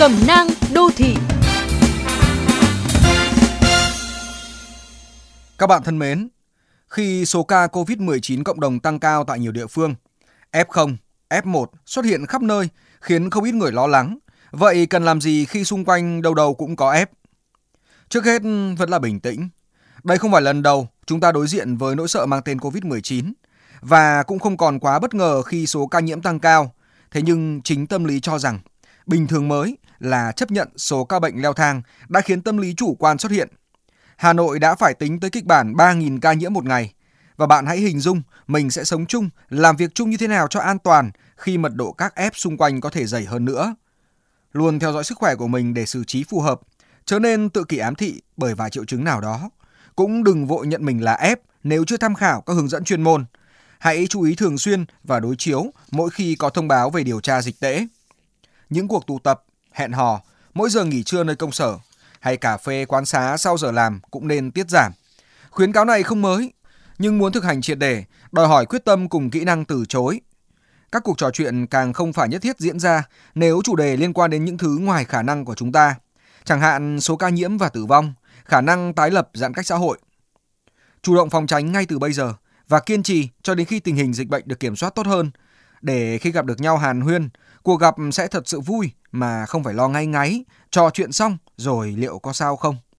Cẩm nang đô thị Các bạn thân mến, khi số ca COVID-19 cộng đồng tăng cao tại nhiều địa phương, F0, F1 xuất hiện khắp nơi khiến không ít người lo lắng. Vậy cần làm gì khi xung quanh đâu đâu cũng có F? Trước hết vẫn là bình tĩnh. Đây không phải lần đầu chúng ta đối diện với nỗi sợ mang tên COVID-19 và cũng không còn quá bất ngờ khi số ca nhiễm tăng cao. Thế nhưng chính tâm lý cho rằng bình thường mới là chấp nhận số ca bệnh leo thang đã khiến tâm lý chủ quan xuất hiện. Hà Nội đã phải tính tới kịch bản 3.000 ca nhiễm một ngày. Và bạn hãy hình dung mình sẽ sống chung, làm việc chung như thế nào cho an toàn khi mật độ các F xung quanh có thể dày hơn nữa. Luôn theo dõi sức khỏe của mình để xử trí phù hợp, chớ nên tự kỷ ám thị bởi vài triệu chứng nào đó. Cũng đừng vội nhận mình là F nếu chưa tham khảo các hướng dẫn chuyên môn. Hãy chú ý thường xuyên và đối chiếu mỗi khi có thông báo về điều tra dịch tễ. Những cuộc tụ tập, hẹn hò, mỗi giờ nghỉ trưa nơi công sở hay cà phê quán xá sau giờ làm cũng nên tiết giảm. Khuyến cáo này không mới, nhưng muốn thực hành triệt để, đòi hỏi quyết tâm cùng kỹ năng từ chối. Các cuộc trò chuyện càng không phải nhất thiết diễn ra nếu chủ đề liên quan đến những thứ ngoài khả năng của chúng ta, chẳng hạn số ca nhiễm và tử vong, khả năng tái lập giãn cách xã hội. Chủ động phòng tránh ngay từ bây giờ và kiên trì cho đến khi tình hình dịch bệnh được kiểm soát tốt hơn, để khi gặp được nhau hàn huyên, cuộc gặp sẽ thật sự vui mà không phải lo ngay ngáy, trò chuyện xong rồi liệu có sao không.